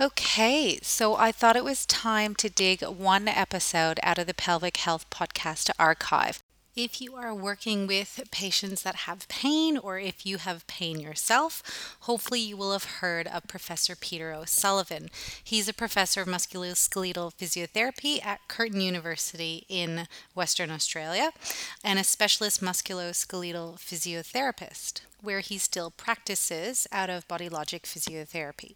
Okay, so I thought it was time to dig one episode out of the Pelvic Health Podcast archive. If you are working with patients that have pain, or if you have pain yourself, hopefully you will have heard of Professor Peter O'Sullivan. He's a professor of musculoskeletal physiotherapy at Curtin University in Western Australia and a specialist musculoskeletal physiotherapist, where he still practices out of Body Logic Physiotherapy.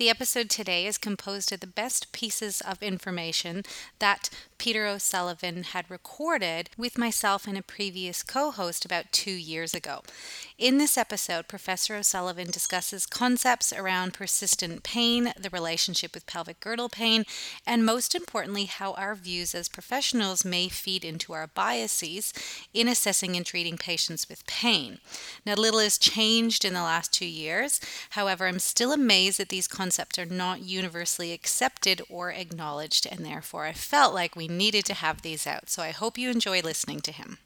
The episode today is composed of the best pieces of information that Peter O'Sullivan had recorded with myself and a previous co host about two years ago. In this episode, Professor O'Sullivan discusses concepts around persistent pain, the relationship with pelvic girdle pain, and most importantly, how our views as professionals may feed into our biases in assessing and treating patients with pain. Now, little has changed in the last two years. However, I'm still amazed that these concepts are not universally accepted or acknowledged, and therefore I felt like we needed to have these out. So I hope you enjoy listening to him.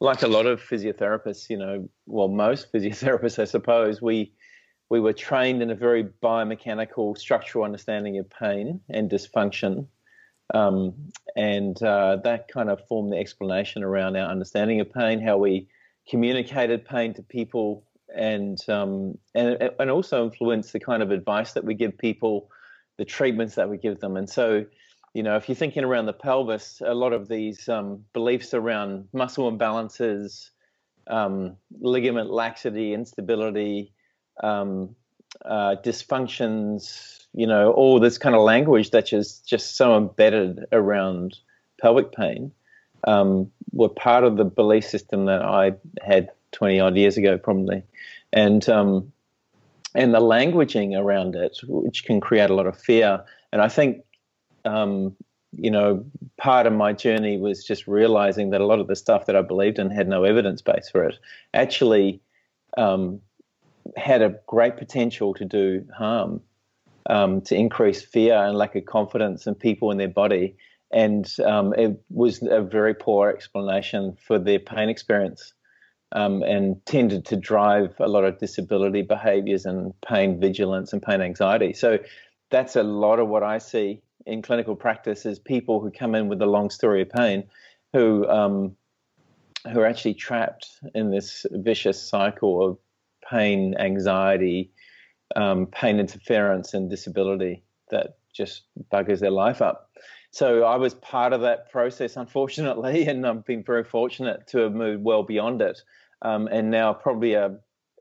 Like a lot of physiotherapists, you know, well, most physiotherapists, I suppose, we we were trained in a very biomechanical structural understanding of pain and dysfunction. Um, and uh, that kind of formed the explanation around our understanding of pain, how we communicated pain to people, and um, and and also influenced the kind of advice that we give people, the treatments that we give them. And so, you know, if you're thinking around the pelvis, a lot of these um, beliefs around muscle imbalances, um, ligament laxity, instability, um, uh, dysfunctions, you know, all this kind of language that is just so embedded around pelvic pain, um, were part of the belief system that I had 20 odd years ago, probably and um, and the languaging around it, which can create a lot of fear. And I think, um, you know, part of my journey was just realizing that a lot of the stuff that I believed in had no evidence base for it. Actually, um, had a great potential to do harm, um, to increase fear and lack of confidence in people in their body. And um, it was a very poor explanation for their pain experience um, and tended to drive a lot of disability behaviors and pain vigilance and pain anxiety. So that's a lot of what I see in clinical practice is people who come in with a long story of pain who um, who are actually trapped in this vicious cycle of pain, anxiety, um, pain interference, and disability that just buggers their life up. So I was part of that process, unfortunately, and I've been very fortunate to have moved well beyond it um, and now probably a,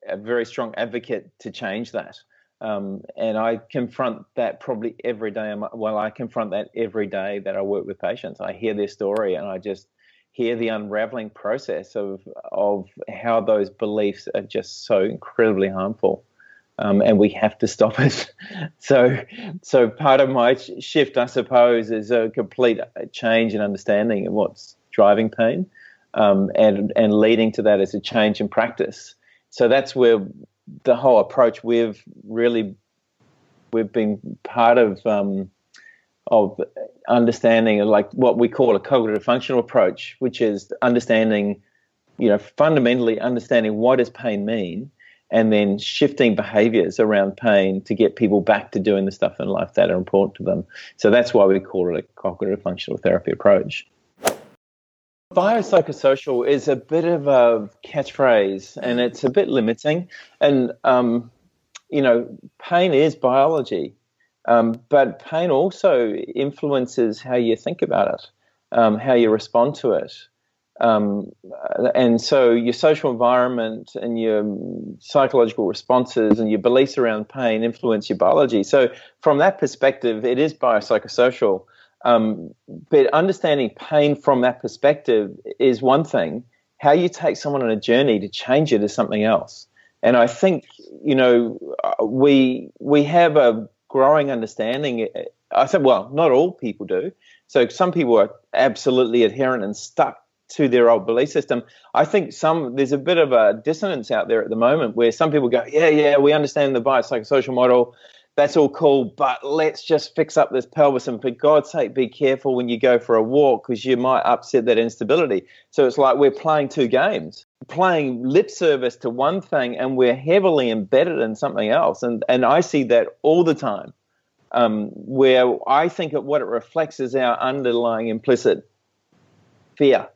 a, very strong advocate to change that. Um, and I confront that probably every day. Well, I confront that every day that I work with patients. I hear their story and I just hear the unraveling process of of how those beliefs are just so incredibly harmful. Um, and we have to stop it. so, so part of my shift, I suppose, is a complete change in understanding of what's driving pain, um, and and leading to that is a change in practice. So that's where the whole approach we've really we've been part of um, of understanding like what we call a cognitive functional approach, which is understanding, you know, fundamentally understanding what does pain mean, and then shifting behaviors around pain to get people back to doing the stuff in life that are important to them. So that's why we call it a cognitive functional therapy approach. Biopsychosocial is a bit of a catchphrase and it's a bit limiting. And, um, you know, pain is biology, um, but pain also influences how you think about it, um, how you respond to it. Um, and so your social environment and your psychological responses and your beliefs around pain influence your biology. So, from that perspective, it is biopsychosocial. Um, but understanding pain from that perspective is one thing. How you take someone on a journey to change it is something else. And I think you know we we have a growing understanding. I think well, not all people do. So some people are absolutely adherent and stuck to their old belief system. I think some there's a bit of a dissonance out there at the moment where some people go, yeah, yeah, we understand the biopsychosocial model that's all cool, but let's just fix up this pelvis. And for God's sake, be careful when you go for a walk because you might upset that instability. So it's like we're playing two games. playing lip service to one thing and we're heavily embedded in something else. And, and I see that all the time, um, where I think what it reflects is our underlying implicit fear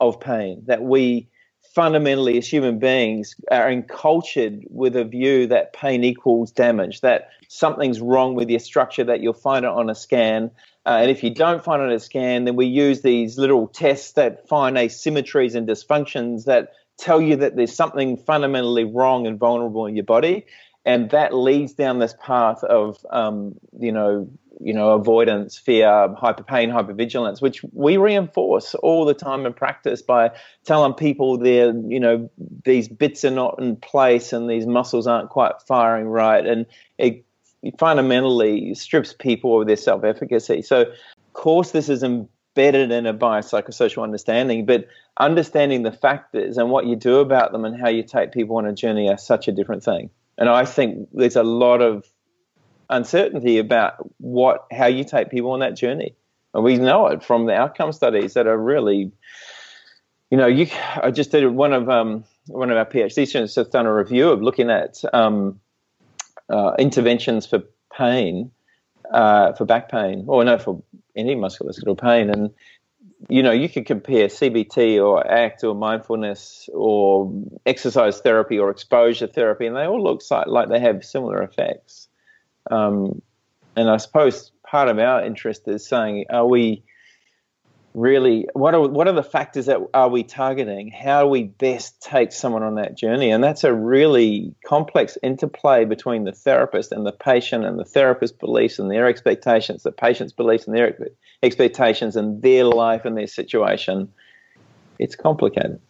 of pain, that we fundamentally, as human beings, are encultured with a view that pain equals damage, that something's wrong with your structure, that you'll find it on a scan. Uh, and if you don't find it on a scan, then we use these little tests that find asymmetries and dysfunctions that tell you that there's something fundamentally wrong and vulnerable in your body, and that leads down this path of um, you know you know avoidance, fear, hyper pain, hypervigilance, which we reinforce all the time in practice by telling people they're you know these bits are not in place and these muscles aren't quite firing right, and it fundamentally strips people of their self efficacy. So, of course, this is embedded in a biopsychosocial understanding, but understanding the factors and what you do about them and how you take people on a journey are such a different thing. And I think there's a lot of uncertainty about what how you take people on that journey. And we know it from the outcome studies that are really, you know, you. I just did one of um, one of our PhD students has done a review of looking at um, uh, interventions for pain, uh, for back pain, or no, for any musculoskeletal pain, and you know, you could compare CBT or ACT or mindfulness or exercise therapy or exposure therapy, and they all look like they have similar effects. Um, and I suppose part of our interest is saying, are we really what are what are the factors that are we targeting? How do we best take someone on that journey? And that's a really complex interplay between the therapist and the patient, and the therapist's beliefs and their expectations, the patient's beliefs and their expectations, and their life and their situation. It's complicated.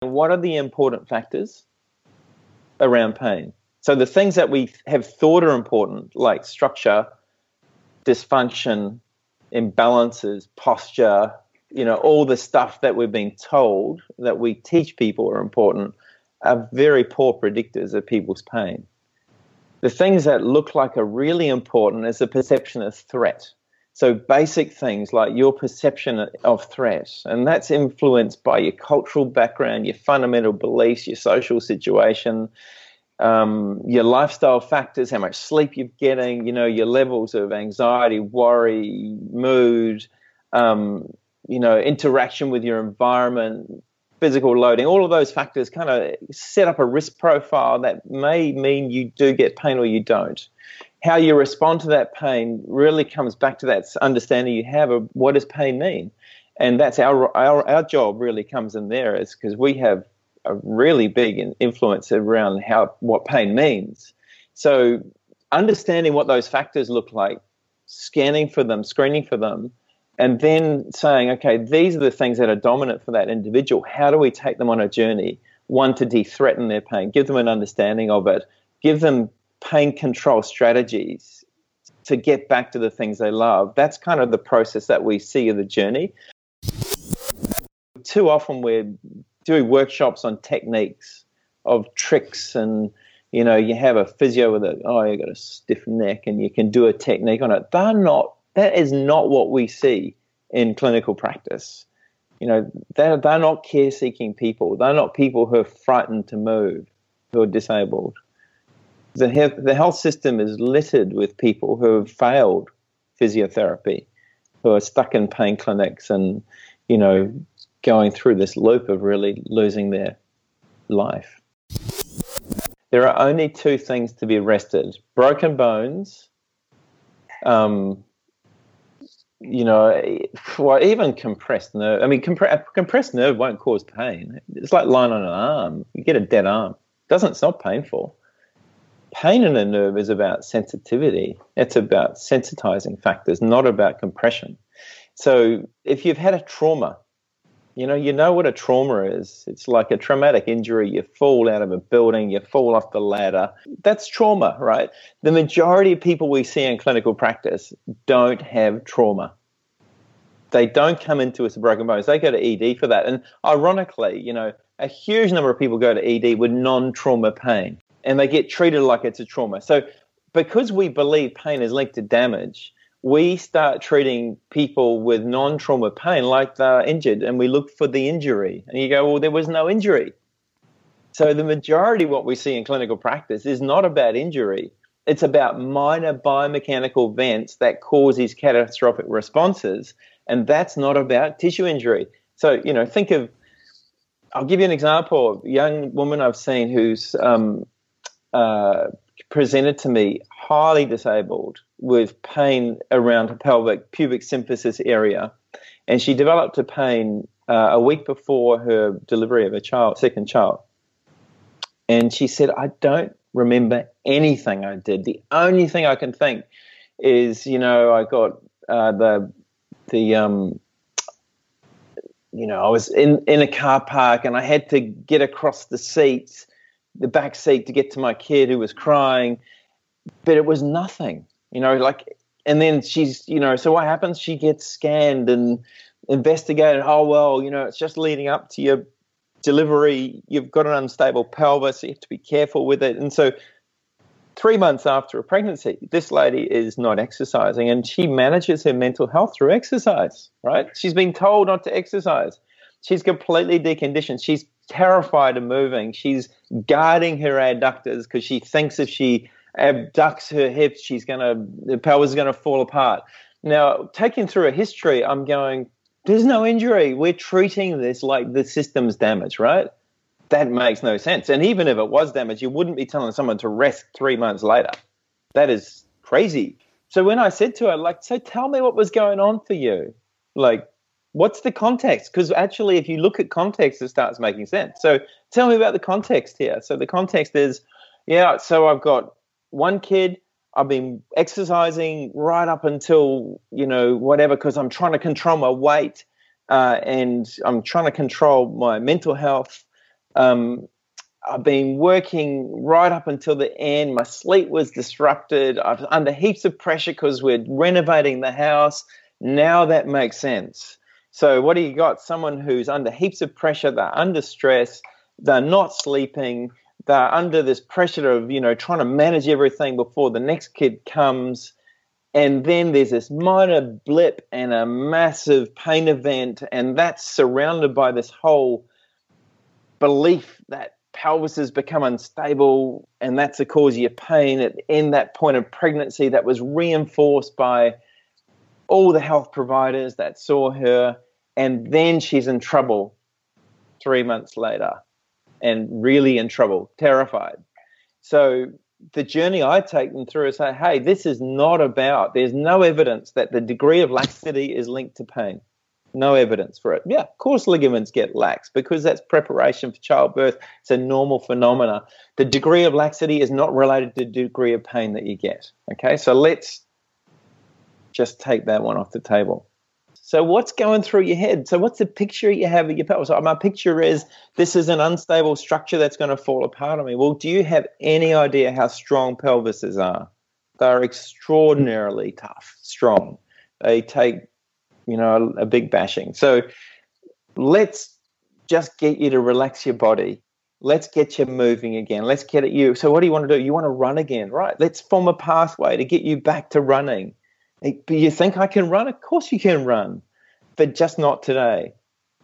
What are the important factors around pain? So the things that we have thought are important, like structure, dysfunction, imbalances, posture, you know, all the stuff that we've been told that we teach people are important are very poor predictors of people's pain. The things that look like are really important is the perception of threat. So basic things like your perception of threat, and that's influenced by your cultural background, your fundamental beliefs, your social situation, um, your lifestyle factors, how much sleep you're getting, you know, your levels of anxiety, worry, mood, um, you know, interaction with your environment, physical loading, all of those factors kind of set up a risk profile that may mean you do get pain or you don't. How you respond to that pain really comes back to that understanding you have of what does pain mean. And that's our, our, our job really comes in there is because we have a really big influence around how what pain means. So understanding what those factors look like, scanning for them, screening for them, and then saying, okay, these are the things that are dominant for that individual. How do we take them on a journey? One to de-threaten their pain, give them an understanding of it, give them pain control strategies to get back to the things they love. That's kind of the process that we see of the journey. Too often we're doing workshops on techniques of tricks and you know you have a physio with a oh you got a stiff neck and you can do a technique on it they're not that is not what we see in clinical practice you know they're, they're not care seeking people they're not people who are frightened to move who are disabled the health, the health system is littered with people who have failed physiotherapy who are stuck in pain clinics and you know going through this loop of really losing their life. There are only two things to be arrested broken bones, um, you know, well, even compressed nerve. I mean, compre- compressed nerve won't cause pain. It's like lying on an arm. You get a dead arm. It doesn't, it's not painful. Pain in a nerve is about sensitivity. It's about sensitizing factors, not about compression. So if you've had a trauma, you know, you know what a trauma is. It's like a traumatic injury. You fall out of a building, you fall off the ladder. That's trauma, right? The majority of people we see in clinical practice don't have trauma. They don't come into us with broken bones. They go to ED for that. And ironically, you know, a huge number of people go to ED with non trauma pain and they get treated like it's a trauma. So, because we believe pain is linked to damage, we start treating people with non trauma pain like they're injured and we look for the injury. And you go, well, there was no injury. So the majority what we see in clinical practice is not about injury. It's about minor biomechanical events that cause these catastrophic responses. And that's not about tissue injury. So, you know, think of, I'll give you an example. A young woman I've seen who's um, uh, presented to me highly disabled with pain around her pelvic pubic symphysis area, and she developed a pain uh, a week before her delivery of a child, second child. And she said, "I don't remember anything I did. The only thing I can think is, you know, I got uh, the the um, you know, I was in in a car park and I had to get across the seats, the back seat to get to my kid who was crying, but it was nothing you know, like, and then she's, you know, so what happens? She gets scanned and investigated. Oh, well, you know, it's just leading up to your delivery. You've got an unstable pelvis. So you have to be careful with it. And so, three months after a pregnancy, this lady is not exercising and she manages her mental health through exercise, right? She's been told not to exercise. She's completely deconditioned. She's terrified of moving. She's guarding her adductors because she thinks if she abducts her hips, she's to, the pelvis is going to fall apart. Now, taking through a history, I'm going, there's no injury. We're treating this like the system's damaged, right? That makes no sense. And even if it was damaged, you wouldn't be telling someone to rest three months later. That is crazy. So when I said to her, like, so tell me what was going on for you. Like, what's the context? Because actually, if you look at context, it starts making sense. So tell me about the context here. So the context is, yeah, so I've got one kid, I've been exercising right up until, you know, whatever, because I'm trying to control my weight uh, and I'm trying to control my mental health. Um, I've been working right up until the end. My sleep was disrupted. I was under heaps of pressure because we're renovating the house. Now that makes sense. So, what do you got? Someone who's under heaps of pressure, they're under stress, they're not sleeping, they're under this pressure of you know trying to manage everything before the next kid comes and then there's this minor blip and a massive pain event and that's surrounded by this whole belief that pelvis has become unstable and that's the cause of your pain at in that point of pregnancy that was reinforced by all the health providers that saw her and then she's in trouble three months later and really in trouble, terrified. So the journey I take them through is say, hey, this is not about, there's no evidence that the degree of laxity is linked to pain. No evidence for it. Yeah, of course ligaments get lax because that's preparation for childbirth. It's a normal phenomena. The degree of laxity is not related to the degree of pain that you get. Okay, so let's just take that one off the table. So what's going through your head? So what's the picture you have of your pelvis? So my picture is this is an unstable structure that's going to fall apart on me. Well, do you have any idea how strong pelvises are? They're extraordinarily tough, strong. They take, you know, a, a big bashing. So let's just get you to relax your body. Let's get you moving again. Let's get at you. So what do you want to do? You want to run again, right? Let's form a pathway to get you back to running but you think I can run? Of course you can run, but just not today.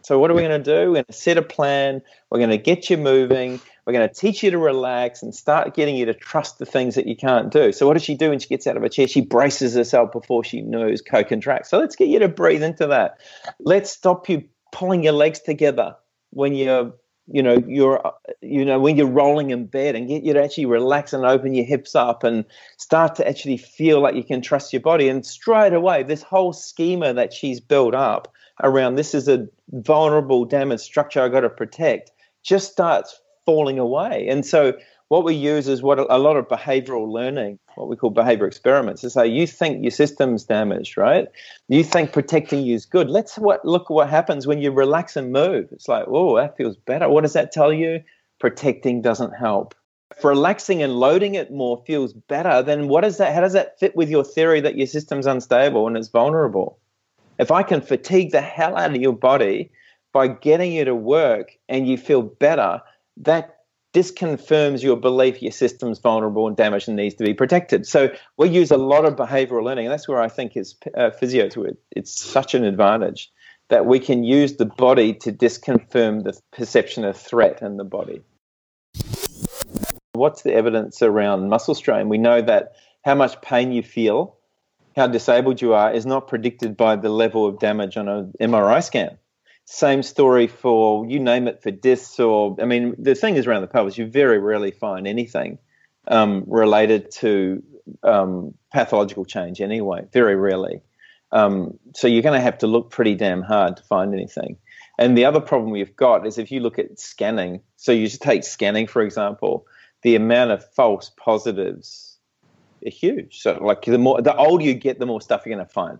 So what are we going to do? We're going to set a plan. We're going to get you moving. We're going to teach you to relax and start getting you to trust the things that you can't do. So what does she do when she gets out of her chair? She braces herself before she knows co-contracts. So let's get you to breathe into that. Let's stop you pulling your legs together when you're you know you're uh, you know when you're rolling in bed and get you to actually relax and open your hips up and start to actually feel like you can trust your body. And straight away this whole schema that she's built up around this is a vulnerable damaged structure i got to protect just starts falling away. And so what we use is what a lot of behavioral learning, what we call behavior experiments, to say you think your system's damaged, right? You think protecting you is good. Let's what, look what happens when you relax and move. It's like, oh, that feels better. What does that tell you? Protecting doesn't help. If relaxing and loading it more feels better, then what is that? How does that fit with your theory that your system's unstable and it's vulnerable? If I can fatigue the hell out of your body by getting you to work and you feel better, that disconfirms your belief your system's vulnerable and damaged and needs to be protected. So we use a lot of behavioral learning, and that's where I think is uh, physio to it. It's such an advantage that we can use the body to disconfirm the perception of threat in the body. What's the evidence around muscle strain? We know that how much pain you feel, how disabled you are, is not predicted by the level of damage on an MRI scan. Same story for you name it for discs or I mean the thing is around the pelvis you very rarely find anything um, related to um, pathological change anyway very rarely. Um, so you're going to have to look pretty damn hard to find anything. And the other problem we've got is if you look at scanning so you just take scanning for example the amount of false positives are huge. So like the more the older you get the more stuff you're going to find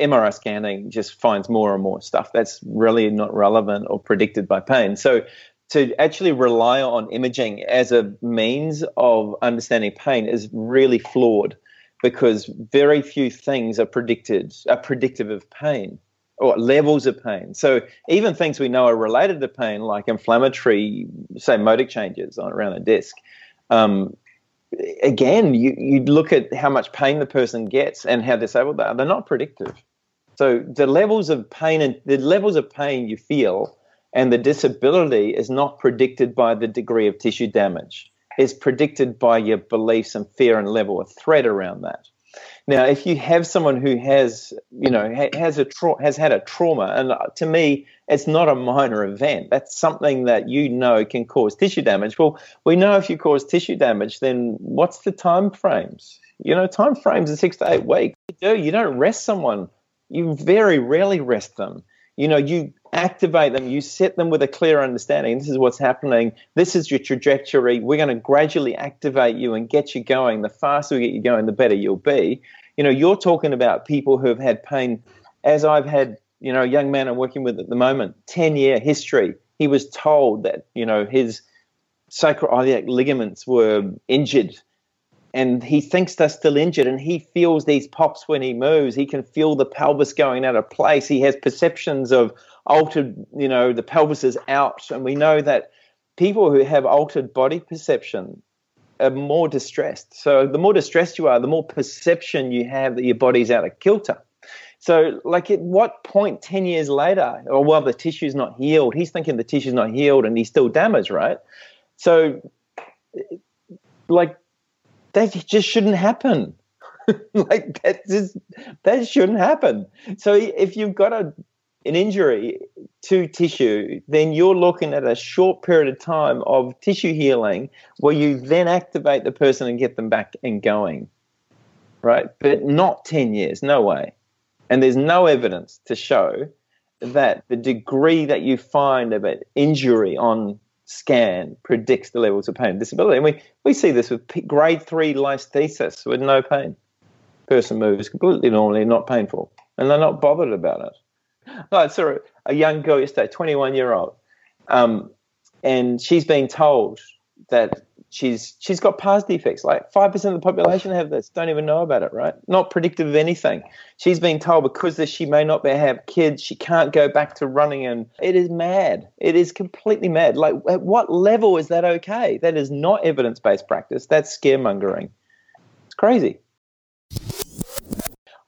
MRI scanning just finds more and more stuff that's really not relevant or predicted by pain. So to actually rely on imaging as a means of understanding pain is really flawed because very few things are predicted are predictive of pain or levels of pain. So even things we know are related to pain, like inflammatory, say, Modic changes around a disc, um, again, you, you look at how much pain the person gets and how disabled they are, they're not predictive. So the levels of pain and the levels of pain you feel and the disability is not predicted by the degree of tissue damage. It's predicted by your beliefs and fear and level of threat around that. Now, if you have someone who has, you know, has a tra- has had a trauma, and uh, to me, it's not a minor event. That's something that you know can cause tissue damage. Well, we know if you cause tissue damage, then what's the time frames? You know, time frames are six to eight weeks. You do. You don't rest someone. You very rarely rest them. You know, you activate them, you set them with a clear understanding. This is what's happening. This is your trajectory. We're going to gradually activate you and get you going. The faster we get you going, the better you'll be. You know, you're talking about people who have had pain, as I've had, you know, a young man I'm working with at the moment, 10 year history. He was told that, you know, his sacroiliac ligaments were injured and he thinks they're still injured and he feels these pops when he moves he can feel the pelvis going out of place he has perceptions of altered, you know, the pelvis is out. And we know that people who have altered body perception are more distressed. So the more distressed you are, the more perception you have that your body's out of kilter. So, like, at what point 10 years later, or well, the tissue's not healed, he's thinking the tissue's not healed and he's still damaged, right? So, like, that just shouldn't happen. like, that just, that shouldn't happen. So, if you've got a an injury to tissue, then you're looking at a short period of time of tissue healing where you then activate the person and get them back and going. Right? But not 10 years, no way. And there's no evidence to show that the degree that you find of an injury on scan predicts the levels of pain and disability. And we, we see this with grade three listhesis with no pain. Person moves completely normally, not painful, and they're not bothered about it. I saw a young girl yesterday, 21 year old, um, and she's being told that she's she's got pars defects. Like five percent of the population have this, don't even know about it, right? Not predictive of anything. She's being told because this, she may not be have kids, she can't go back to running, and it is mad. It is completely mad. Like at what level is that okay? That is not evidence based practice. That's scaremongering. It's crazy.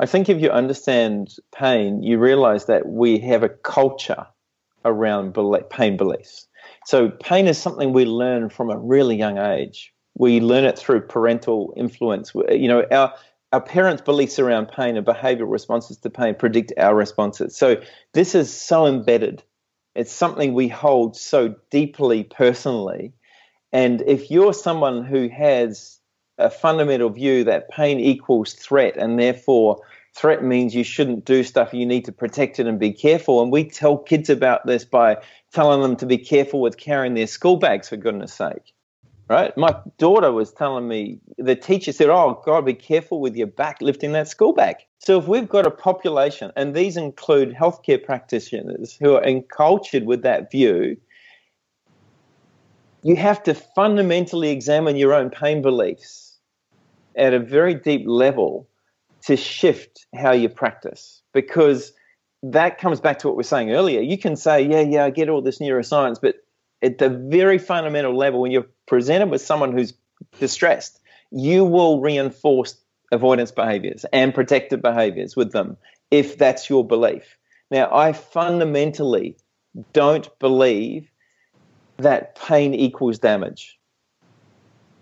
I think if you understand pain, you realize that we have a culture around pain beliefs. So, pain is something we learn from a really young age. We learn it through parental influence. You know, our our parents' beliefs around pain and behavioral responses to pain predict our responses. So, this is so embedded. It's something we hold so deeply personally. And if you're someone who has a fundamental view that pain equals threat, and therefore threat means you shouldn't do stuff. You need to protect it and be careful. And we tell kids about this by telling them to be careful with carrying their school bags, for goodness sake. Right? My daughter was telling me, the teacher said, Oh, God, be careful with your back lifting that school bag. So if we've got a population, and these include healthcare practitioners who are encultured with that view, you have to fundamentally examine your own pain beliefs at a very deep level to shift how you practice because that comes back to what we are saying earlier. You can say, yeah, yeah, I get all this neuroscience, but at the very fundamental level, when you're presented with someone who's distressed, you will reinforce avoidance behaviors and protective behaviors with them if that's your belief. Now, I fundamentally don't believe that pain equals damage.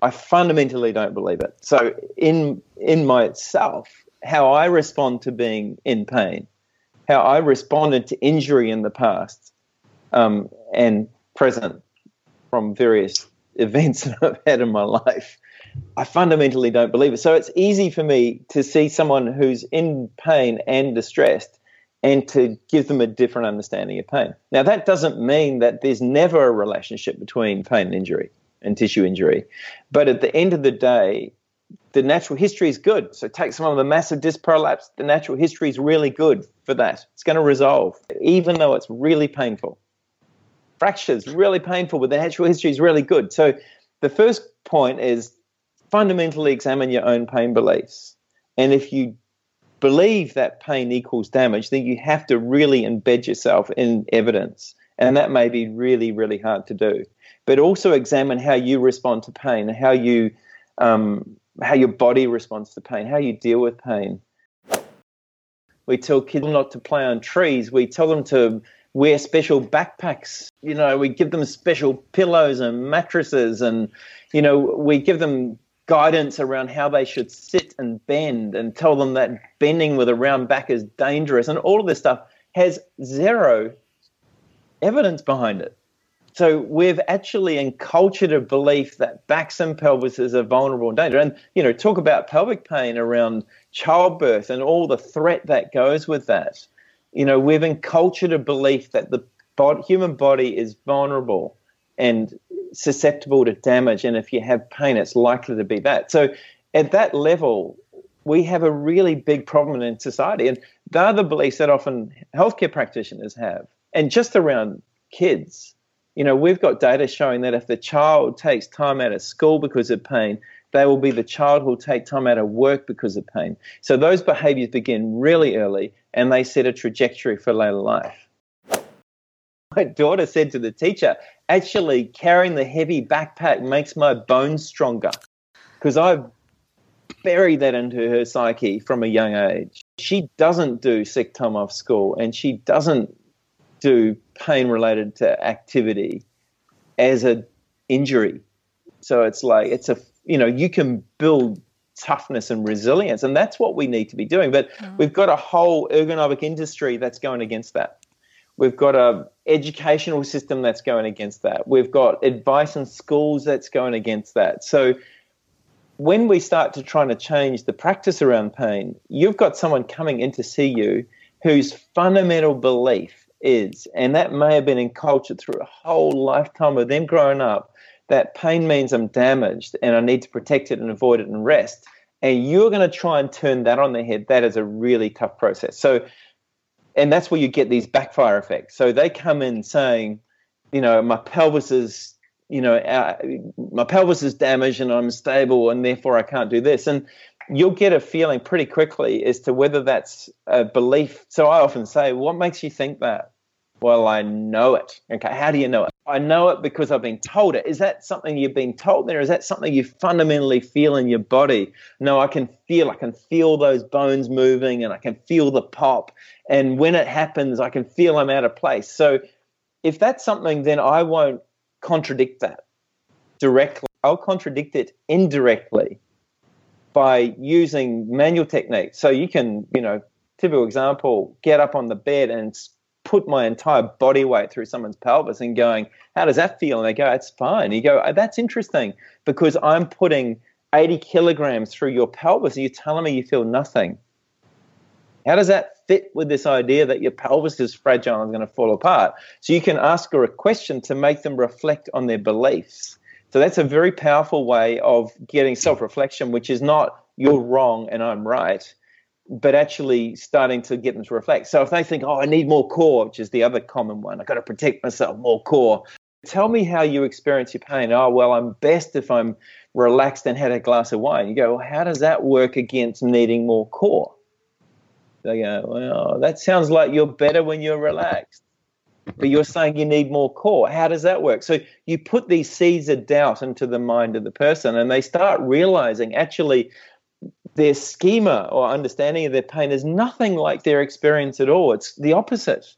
I fundamentally don't believe it. So, in in myself, how I respond to being in pain, how I responded to injury in the past um, and present from various events that I've had in my life, I fundamentally don't believe it. So it's easy for me to see someone who's in pain and distressed and to give them a different understanding of pain. Now, that doesn't mean that there's never a relationship between pain and injury and tissue injury. But at the end of the day, the natural history is good. So take someone with a massive disc prolapse, the natural history is really good for that. It's going to resolve, even though it's really painful. Fractures, really painful, but the natural history is really good. So the first point is fundamentally examine your own pain beliefs. And if you believe that pain equals damage, then you have to really embed yourself in evidence. And that may be really, really hard to do. But also examine how you respond to pain, how you um, how your body responds to pain, how you deal with pain. We tell kids not to play on trees. We tell them to wear special backpacks. You know, we give them special pillows and mattresses, and you know, we give them guidance around how they should sit and bend, and tell them that bending with a round back is dangerous, and all of this stuff has zero evidence behind it. So we've actually encultured a belief that backs and pelvises are vulnerable and danger. And, you know, talk about pelvic pain around childbirth and all the threat that goes with that. You know, we've encultured a belief that the human body is vulnerable and susceptible to damage. And if you have pain, it's likely to be that. So at that level, we have a really big problem in society. And they're the beliefs that often healthcare practitioners have. And just around kids you know, we've got data showing that if the child takes time out of school because of pain, they will be the child who will take time out of work because of pain. So those behaviors begin really early and they set a trajectory for later life. My daughter said to the teacher, actually, carrying the heavy backpack makes my bones stronger because I've buried that into her psyche from a young age. She doesn't do sick time off school and she doesn't do pain related to activity as a injury. So it's like it's a you know you can build toughness and resilience, and that's what we need to be doing. But mm. we've got a whole ergonomic industry that's going against that. We've got a educational system that's going against that. We've got advice in schools that's going against that. So when we start to try to change the practice around pain, you've got someone coming in to see you whose fundamental belief is. And that may have been encultured through a whole lifetime of them growing up that pain means I'm damaged and I need to protect it and avoid it and rest. And you're going to try and turn that on their head. That is a really tough process. So, and that's where you get these backfire effects. So they come in saying, you know, my pelvis is, you know, uh, my pelvis is damaged and I'm stable and therefore I can't do this. And you'll get a feeling pretty quickly as to whether that's a belief. So I often say, what makes you think that? Well, I know it. Okay, how do you know it? I know it because I've been told it. Is that something you've been told there? Is that something you fundamentally feel in your body? No, I can feel. I can feel those bones moving and I can feel the pop. And when it happens, I can feel I'm out of place. So if that's something, then I won't contradict that directly. I'll contradict it indirectly by using manual techniques. So you can, you know, typical example, get up on the bed and put my entire body weight through someone's pelvis and going, how does that feel? And they go, it's fine. You go, oh, that's interesting because I'm putting 80 kilograms through your pelvis and you're telling me you feel nothing. How does that fit with this idea that your pelvis is fragile and going to fall apart? So you can ask her a question to make them reflect on their beliefs. So that's a very powerful way of getting self reflection, which is not you're wrong and I'm right, but actually starting to get them to reflect. So if they think, oh, I need more core, which is the other common one, I've got to protect myself, more core. Tell me how you experience your pain. Oh, well, I'm best if I'm relaxed and had a glass of wine. You go, well, how does that work against needing more core? They go, well, that sounds like you're better when you're relaxed. But you're saying you need more core. How does that work? So you put these seeds of doubt into the mind of the person, and they start realizing actually their schema or understanding of their pain is nothing like their experience at all. It's the opposite.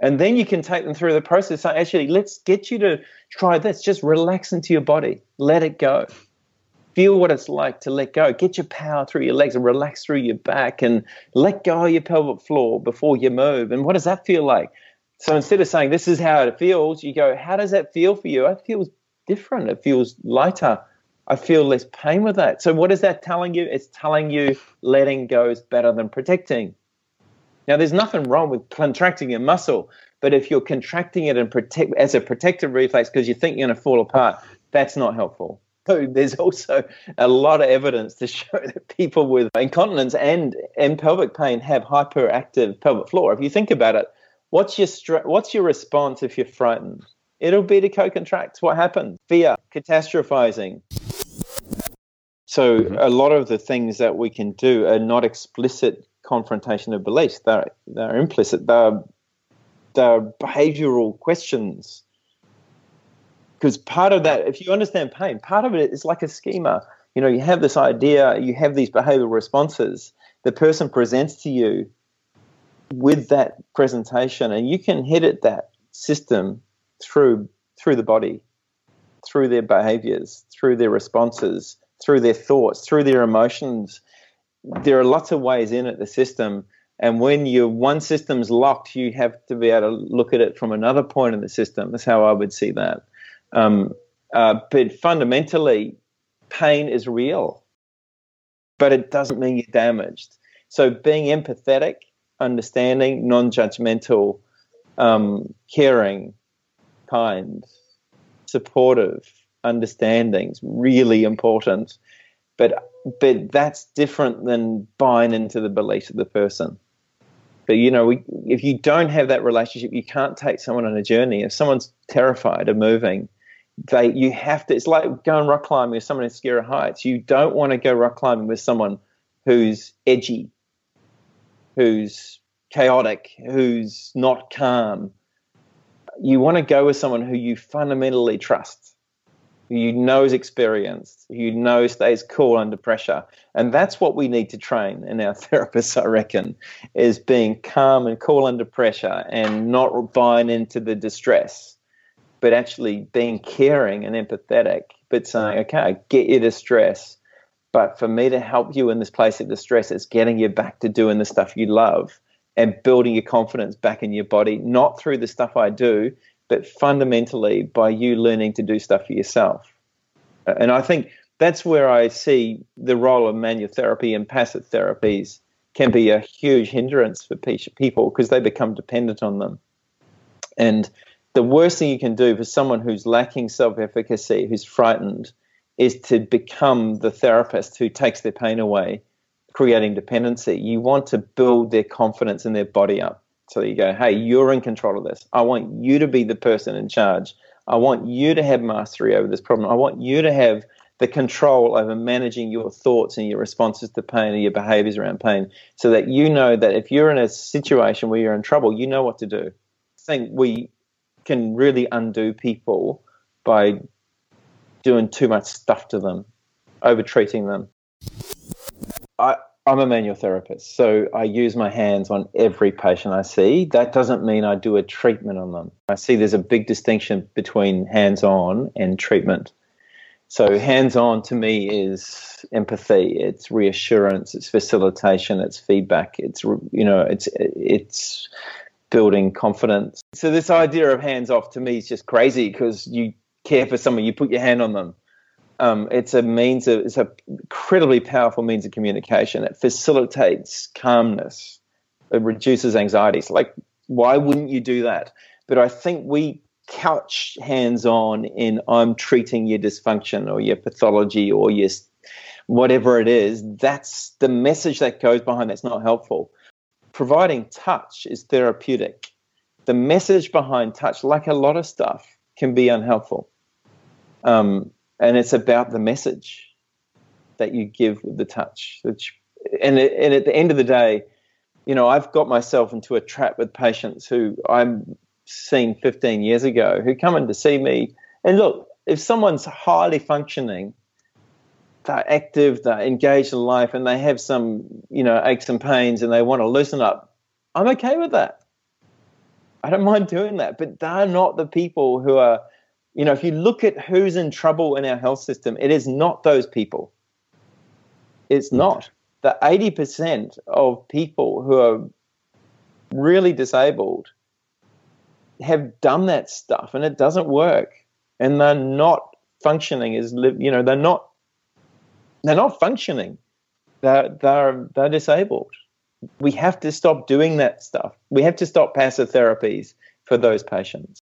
And then you can take them through the process. So actually, let's get you to try this. Just relax into your body. Let it go. Feel what it's like to let go. Get your power through your legs and relax through your back and let go of your pelvic floor before you move. And what does that feel like? So instead of saying this is how it feels, you go, how does that feel for you? It feels different. It feels lighter. I feel less pain with that. So what is that telling you? It's telling you letting go is better than protecting. Now, there's nothing wrong with contracting a muscle, but if you're contracting it and protect as a protective reflex because you think you're going to fall apart, that's not helpful. So there's also a lot of evidence to show that people with incontinence and, and pelvic pain have hyperactive pelvic floor. If you think about it, what's your what's your response if you're frightened? It'll be to co-contract. What happens? Fear, catastrophizing. So mm-hmm. a lot of the things that we can do are not explicit confrontation of beliefs. They're they're implicit. They're they're behavioral questions. Because part of that, if you understand pain, part of it is like a schema. You know, you have this idea, you have these behavioral responses. The person presents to you with that presentation, and you can hit at that system through through the body, through their behaviors, through their responses, through their thoughts, through their emotions. There are lots of ways in at the system. And when your one system's locked, you have to be able to look at it from another point in the system. That's how I would see that. Um, uh, but fundamentally, pain is real, but it doesn't mean you're damaged. So being empathetic, understanding, non-judgmental, um, caring, kind, supportive, understandings really important but but that's different than buying into the beliefs of the person but you know we, if you don't have that relationship you can't take someone on a journey if someone's terrified of moving they you have to it's like going rock climbing with someone in of heights. You don't want to go rock climbing with someone who's edgy who's chaotic who's not calm. You want to go with someone who you fundamentally trust who you know is experienced, who you know stays cool under pressure. And that's what we need to train in our therapists, I reckon, is being calm and cool under pressure and not buying into the distress, but actually being caring and empathetic, but saying, okay, I get to stress," But for me to help you in this place of distress, it's getting you back to doing the stuff you love and building your confidence back in your body, not through the stuff I do, but fundamentally by you learning to do stuff for yourself. And I think that's where I see the role of manual therapy and passive therapies can be a huge hindrance for people because they become dependent on them. And the worst thing you can do for someone who's lacking self efficacy, who's frightened, is to become the therapist who takes their pain away, creating dependency. You want to build their confidence in their body up. So you go, hey, you're in control of this. I want you to be the person in charge. I want you to have mastery over this problem. I want you to have the control over managing your thoughts and your responses to pain and your behaviors around pain so that you know that if you're in a situation where you're in trouble, you know what to do. I think we can really undo people by doing too much stuff to them, over treating them. I, I'm a manual therapist, so I use my hands on every patient I see. That doesn't mean I do a treatment on them. I see there's a big distinction between hands on and treatment. So, hands on to me is empathy, it's reassurance, it's facilitation, it's feedback, it's, you know, it's, it's, building confidence. So this idea of hands off to me is just crazy because you care for someone, you put your hand on them um, it's a means of it's an incredibly powerful means of communication. It facilitates calmness. It reduces anxieties. Like, why wouldn't you do that? But I think we couch hands on in I'm treating your dysfunction or your pathology or your whatever it is. That's the message that goes behind that's not helpful. Providing touch is therapeutic. The message behind touch, like a lot of stuff, can be unhelpful. Um, and it's about the message that you give with the touch. Which, and, and at the end of the day, you know, I've got myself into a trap with patients who I'm seen 15 years ago who come in to see me. And look, if someone's highly functioning, they're active, they're engaged in life, and they have some, you know, aches and pains and they want to loosen up, I'm okay with that. I don't mind doing that. But they're not the people who are, you know, if you look at who's in trouble in our health system, it is not those people. It's mm. not. The 80% of people who are really disabled have done that stuff and it doesn't work. And they're not functioning as, you know, they're not they're not functioning. They're, they're, they're disabled. We have to stop doing that stuff. We have to stop passive therapies for those patients.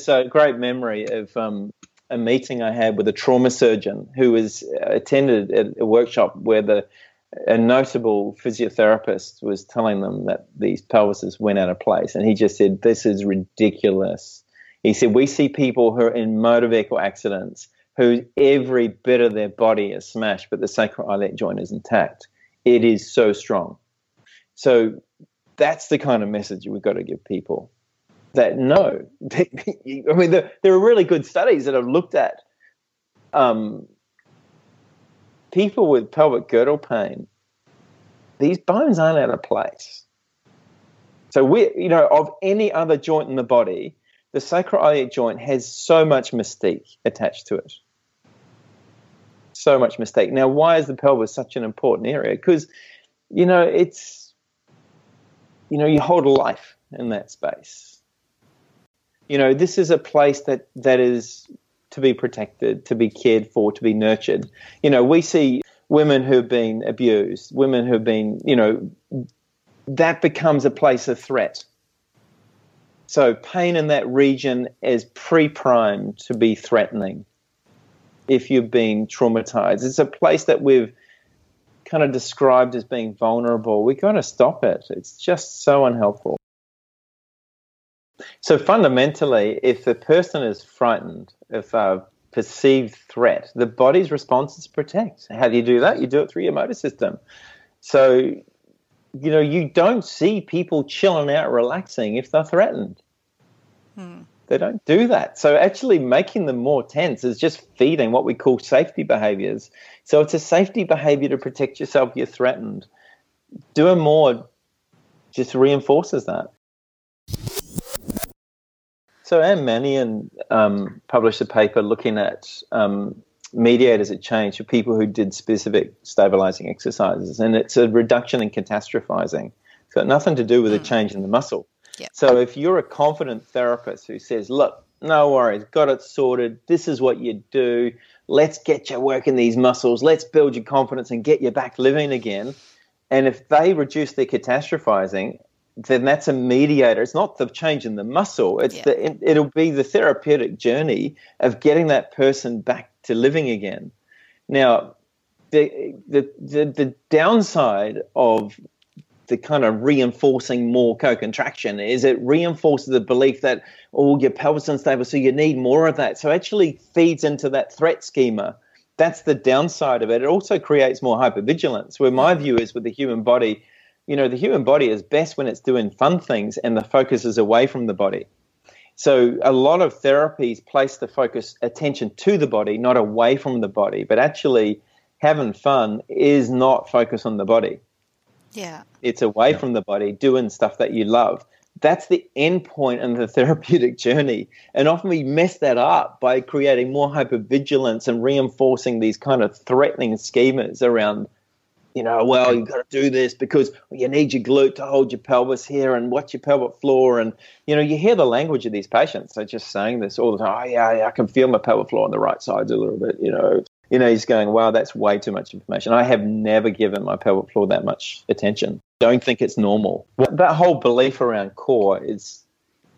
So, a great memory of um, a meeting I had with a trauma surgeon who was uh, attended at a workshop where the a notable physiotherapist was telling them that these pelvises went out of place, and he just said, "This is ridiculous." He said, "We see people who are in motor vehicle accidents who every bit of their body is smashed, but the sacroiliac joint is intact. It is so strong. So that's the kind of message we've got to give people. That no, I mean, there, there are really good studies that have looked at um, people with pelvic girdle pain. These bones aren't out of place. So we, you know, of any other joint in the body, the sacroiliac joint has so much mystique attached to it so much mistake. Now, why is the pelvis such an important area? Because, you know, it's, you know, you hold a life in that space. You know, this is a place that that is to be protected, to be cared for, to be nurtured. You know, we see women who've been abused, women who've been, you know, that becomes a place of threat. So pain in that region is pre-primed to be threatening if you've been traumatized. It's a place that we've kind of described as being vulnerable. We've got to stop it. It's just so unhelpful. So fundamentally, if the person is frightened, if a perceived threat, the body's response is protect. How do you do that? You do it through your motor system. So, you know, you don't see people chilling out, relaxing if they're threatened. Hmm. They don't do that. So actually making them more tense is just feeding what we call safety behaviors. So it's a safety behavior to protect yourself, you're threatened. Doing more just reinforces that. So Anne Mannion um, published a paper looking at um, mediators of change for people who did specific stabilizing exercises, and it's a reduction in catastrophizing. It's got nothing to do with a hmm. change in the muscle. Yep. So if you're a confident therapist who says, look, no worries, got it sorted, this is what you do, let's get you working these muscles, let's build your confidence and get you back living again. And if they reduce their catastrophizing, then that's a mediator. It's not the change in the muscle. It's the it, will be the therapeutic journey of getting that person back to living again. Now, the the the, the downside of the kind of reinforcing more co-contraction? Is it reinforces the belief that oh your pelvis is unstable so you need more of that? So actually feeds into that threat schema. That's the downside of it. It also creates more hypervigilance where my view is with the human body you know the human body is best when it's doing fun things and the focus is away from the body. So a lot of therapies place the focus attention to the body not away from the body but actually having fun is not focus on the body yeah. It's away yeah. from the body doing stuff that you love. That's the end point in the therapeutic journey. And often we mess that up by creating more hypervigilance and reinforcing these kind of threatening schemas around, you know, well, you've got to do this because you need your glute to hold your pelvis here and watch your pelvic floor. And, you know, you hear the language of these patients. They're just saying this all the time. Oh, yeah, yeah I can feel my pelvic floor on the right side a little bit, you know you know, he's going, wow, that's way too much information. I have never given my pelvic floor that much attention. Don't think it's normal. That whole belief around core is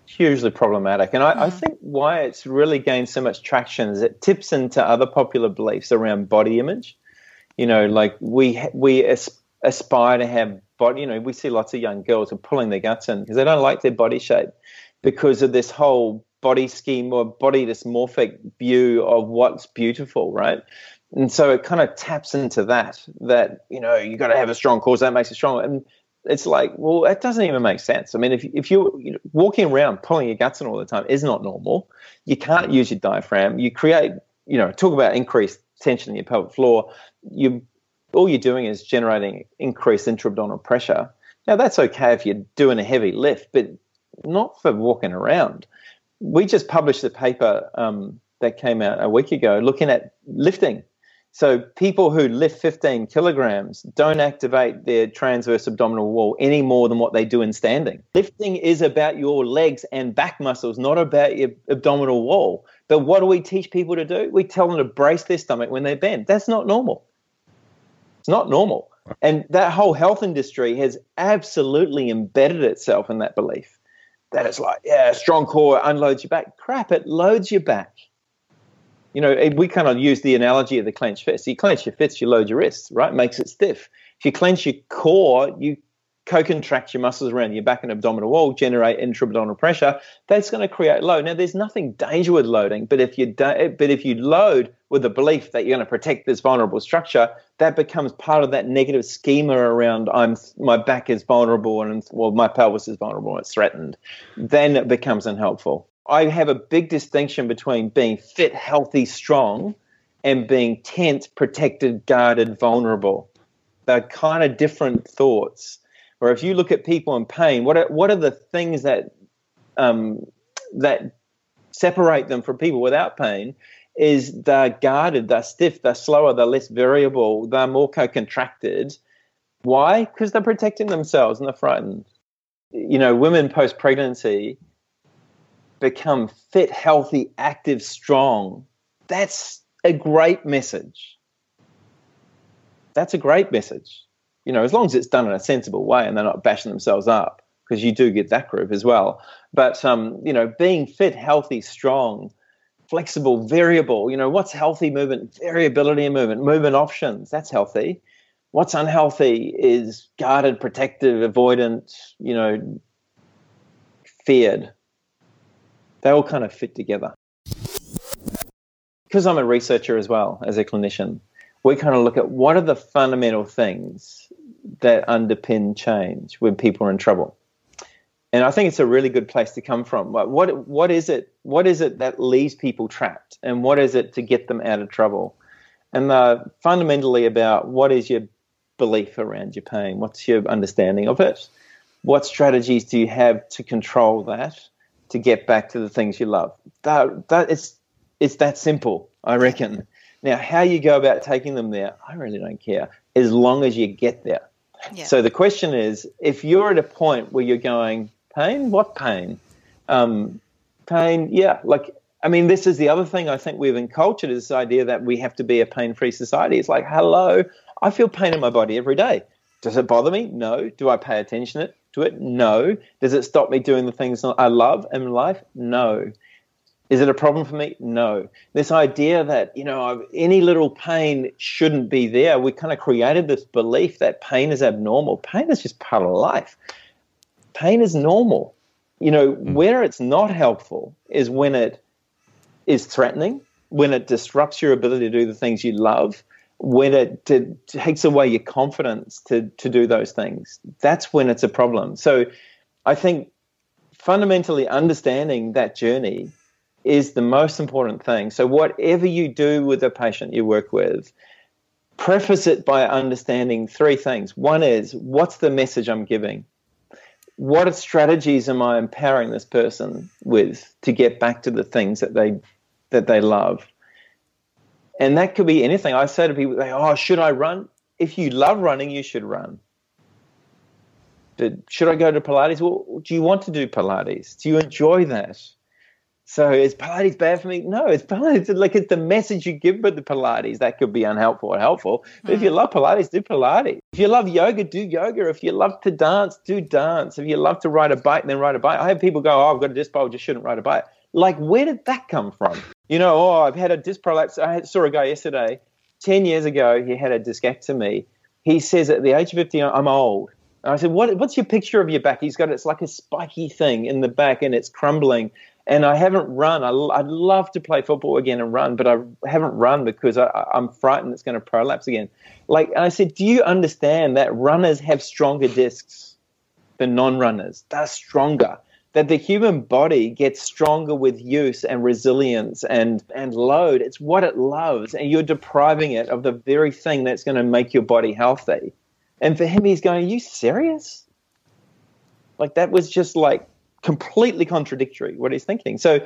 hugely problematic. And I, I, mm. think why it's really gained so much traction is it tips into other popular beliefs around body image. You know, like we we aspire to have body. You know, we see lots of young girls are pulling their guts in because they don't like their body shape because of this whole body scheme or body dysmorphic view of what's beautiful, right? And so it kind of taps into that, that, you know, you got to have a strong cause, that makes it strong. And It's like, well, that doesn't even make sense. I mean, if, if you're walking around pulling your guts in all the time is not normal. You can't use your diaphragm. You create, you know, talk about increased tension in your pelvic floor. You all you're doing is generating increased intra-abdominal pressure. Now that's okay if you're doing a heavy lift, but not for walking around. We just published a paper um, that came out a week ago looking at lifting so people who lift 15 kilograms don't activate their transverse abdominal wall any more than what they do in standing. Lifting is about your legs and back muscles, not about your abdominal wall. But what do we teach people to do? We tell them to brace their stomach when they bend. That's not normal. It's not normal. And that whole health industry has absolutely embedded itself in that belief that it's like, yeah, strong core unloads your back. Crap, it loads your back you know, we kind of use the analogy of the clenched fist. You clench your fists, you load your wrists, right? Makes it stiff. If you clench your core, you co-contract your muscles around your back and abdominal wall, generate intra-abdominal pressure. That's going to create load. Now, there's nothing danger with loading, but if you do, eh, but if you load with the belief that you're going to protect this vulnerable structure, that becomes part of that negative schema around I'm my back is vulnerable and well my pelvis is vulnerable and it's threatened. Then it becomes unhelpful. I have a big distinction between being fit, healthy, strong, and being tense, protected, guarded, vulnerable. They're kind of different thoughts. Or if you look at people in pain, what are, what are the things that um, that separate them from people without pain? Is they're guarded, they're stiff, they're slower, they're less variable, they're more co-contracted. Why? Because they're protecting themselves and they're frightened. You know, women post pregnancy become fit, healthy, active, strong. That's a great message. That's a great message. You know, as long as it's done in a sensible way and they're not bashing themselves up, because you do get that group as well. But um, you know, being fit, healthy, strong, flexible, variable. You know, what's healthy movement? Variability in movement, movement options. That's healthy. What's unhealthy is guarded, protective, avoidant. You know, feared they all kind of fit together. Because I'm a researcher as well as a clinician, we kind of look at what are the fundamental things that underpin change when people are in trouble. And I think it's a really good place to come from. What what is it? What is it that leaves people trapped, and what is it to get them out of trouble? And uh, fundamentally about what is your belief around your pain? What's your understanding of it? What strategies do you have to control that? to get back to the things you love. That that it's it's that simple, I reckon. Now, how you go about taking them there, I really don't care, as long as you get there. Yeah. So the question is, if you're at a point where you're going, pain, what pain? Um, pain, yeah, like I mean, this is the other thing I think we've encultured is this idea that we have to be a pain-free society. It's like, hello, I feel pain in my body every day. Does it bother me? No. Do I pay attention to it? No. Does it stop me doing the things I love in life? No. Is it a problem for me? No. This idea that, you know, any little pain shouldn't be there, we kind of created this belief that pain is abnormal. Pain is just part of life. Pain is normal. You know, mm. where it's not helpful is when it is threatening, when it disrupts your ability to do the things you love, when it to, takes away your confidence to to do those things that's when it's a problem so i think fundamentally understanding that journey is the most important thing so whatever you do with a patient you work with preface it by understanding three things one is what's the message i'm giving what strategies am i empowering this person with to get back to the things that they that they love and that could be anything. I say to people, "Oh, should I run?" If you love running, you should run. But should I go to Pilates? Well, do you want to do Pilates? Do you enjoy that? So is Pilates bad for me? No, it's Pilates. Like it's the message you give with the Pilates that could be unhelpful or helpful. But mm. if you mm. love Pilates, do Pilates. If you love yoga, do yoga. If you love to dance, do dance. If you love to ride a bike, then ride a bike. I have people go, "Oh, I've got a disc bulge, just shouldn't ride a bike." Like, where did that come from? You know, oh, I've had a disc prolapse. I saw a guy yesterday, 10 years ago, he had a discectomy. He says at the age of 50, I'm old. And I said, what, What's your picture of your back? He's got it's like a spiky thing in the back and it's crumbling. And I haven't run. I, would love to play football again and run, but I haven't run because I, I'm frightened it's going to prolapse again. Like, I said, Do you understand that runners have stronger discs? than non runners, they're stronger. That the human body gets stronger with use and resilience and, and load. It's what it loves. And you're depriving it of the very thing that's going to make your body healthy. And for him, he's going, Are you serious? Like that was just like completely contradictory what he's thinking. So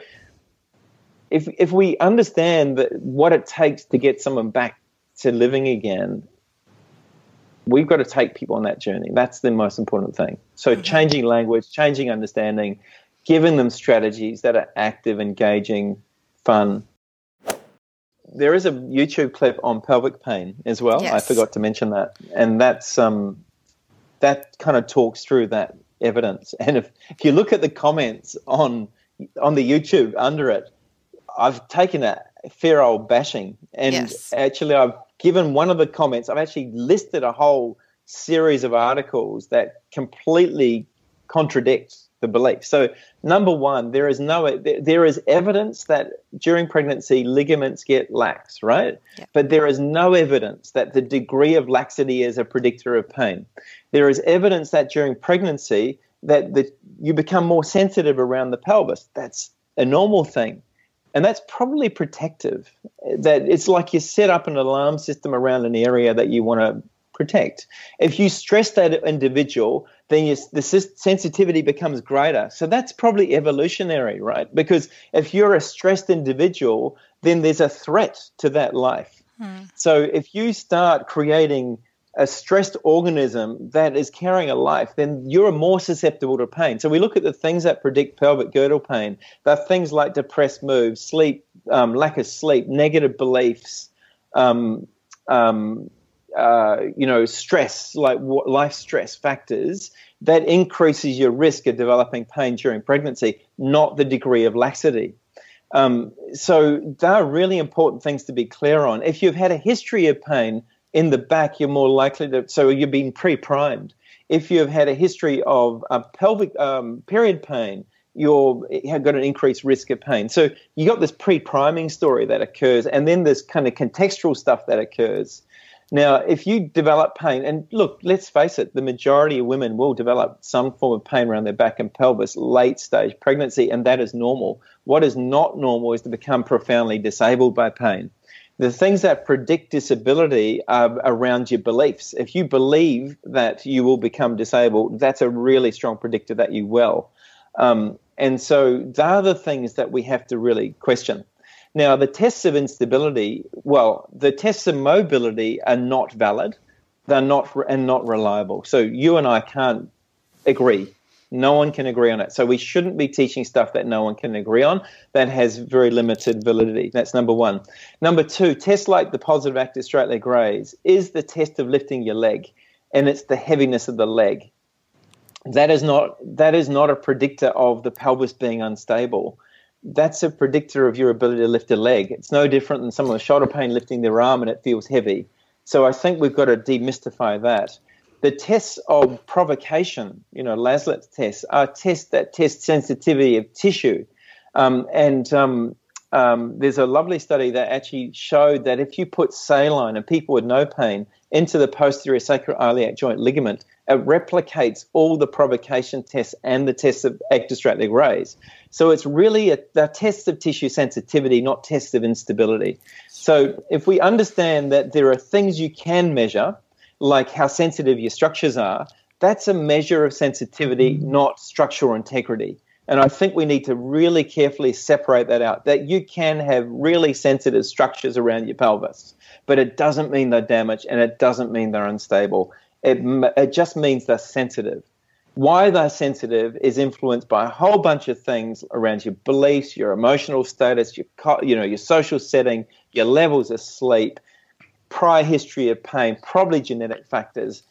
if if we understand that what it takes to get someone back to living again, we've got to take people on that journey. That's the most important thing. So mm-hmm. changing language, changing understanding, giving them strategies that are active, engaging, fun. There is a YouTube clip on pelvic pain as well. Yes. I forgot to mention that, and that's um, that kind of talks through that evidence. And if, if you look at the comments on on the YouTube under it, I've taken a fair old bashing, and yes. actually I've given one of the comments. I've actually listed a whole series of articles that completely contradict the belief. So, number one, there is no there is evidence that during pregnancy ligaments get lax, right? Yeah. But there is no evidence that the degree of laxity is a predictor of pain. There is evidence that during pregnancy that the, you become more sensitive around the pelvis. That's a normal thing. And that's probably protective. That it's like you set up an alarm system around an area that you want to protect. If you stress that individual, then you, the sensitivity becomes greater. So that's probably evolutionary, right? Because if you're a stressed individual, then there's a threat to that life. Hmm. So if you start creating a stressed organism that is carrying a life, then you're more susceptible to pain. So we look at the things that predict pelvic girdle pain. They're things like depressed mood, sleep, um, lack of sleep, negative beliefs, um, um, uh, you know, stress, like life stress factors that increases your risk of developing pain during pregnancy, not the degree of laxity. Um, so there are really important things to be clear on. If you've had a history of pain, in the back, you're more likely to. So you've been pre-primed. If you've had a history of uh, pelvic um, period pain, you have got an increased risk of pain. So you got this pre-priming story that occurs, and then this kind of contextual stuff that occurs. Now, if you develop pain, and look, let's face it, the majority of women will develop some form of pain around their back and pelvis late stage pregnancy, and that is normal. What is not normal is to become profoundly disabled by pain the things that predict disability are around your beliefs. If you believe that you will become disabled, that's a really strong predictor that you will. Um, and so they're the things that we have to really question. Now, the tests of instability, well, the tests of mobility are not valid. They're not and not reliable. So you and I can't agree no one can agree on it. So we shouldn't be teaching stuff that no one can agree on that has very limited validity. That's number one. Number two, tests like the positive active straight leg raise is the test of lifting your leg, and it's the heaviness of the leg. That is not that is not a predictor of the pelvis being unstable. That's a predictor of your ability to lift a leg. It's no different than someone with shoulder pain lifting their arm and it feels heavy. So I think we've got to demystify that the tests of provocation, you know, Laslett's tests, are tests that test sensitivity of tissue. Um, and um, um, there's a lovely study that actually showed that if you put saline and people with no pain into the posterior sacroiliac joint ligament, it replicates all the provocation tests and the tests of active rays. So it's really a, a test of tissue sensitivity, not tests of instability. So if we understand that there are things you can measure – like how sensitive your structures are, that's a measure of sensitivity, not structural integrity. And I think we need to really carefully separate that out. That you can have really sensitive structures around your pelvis, but it doesn't mean they're damaged and it doesn't mean they're unstable. It, it just means they're sensitive. Why they're sensitive is influenced by a whole bunch of things around your beliefs, your emotional status, your you know your social setting, your levels of sleep, prior history of pain, probably genetic factors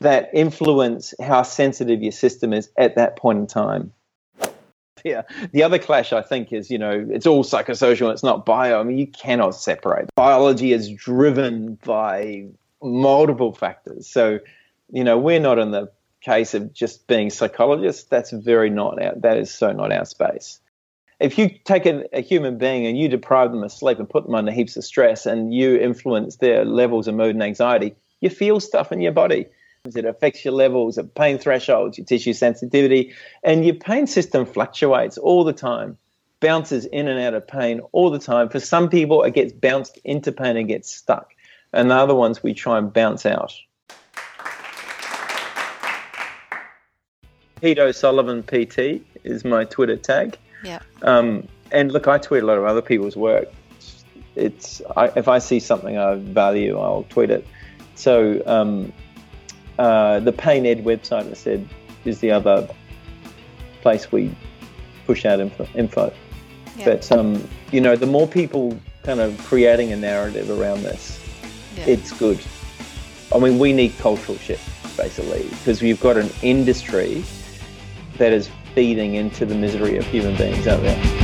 that influence how sensitive your system is at that point in time. Yeah. The other clash, I think, is you know it's all psychosocial. It's not bio. I mean, you cannot separate. Biology is driven by multiple factors. So, you know, we're not in the case of just being psychologists. That's very not our. That is so not our space if you take a, a, human being and you deprive them of sleep and put them under heaps of stress and you influence their levels of mood and anxiety, you feel stuff in your body. It affects your levels of pain thresholds, your tissue sensitivity, and your pain system fluctuates all the time, bounces in and out of pain all the time. For some people, it gets bounced into pain and gets stuck. And the other ones we try and bounce out. Pete O'Sullivan PT is my Twitter tag. Yeah. Um, and look, I tweet a lot of other people's work. It's I, if I see something I value, I'll tweet it. So um, uh, the Pain Ed website, I said, is the other place we push out info. info. Yeah. But um, you know, the more people kind of creating a narrative around this, yeah. it's good. I mean, we need cultural shift basically because we've got an industry that is feeding into the misery of human beings out there.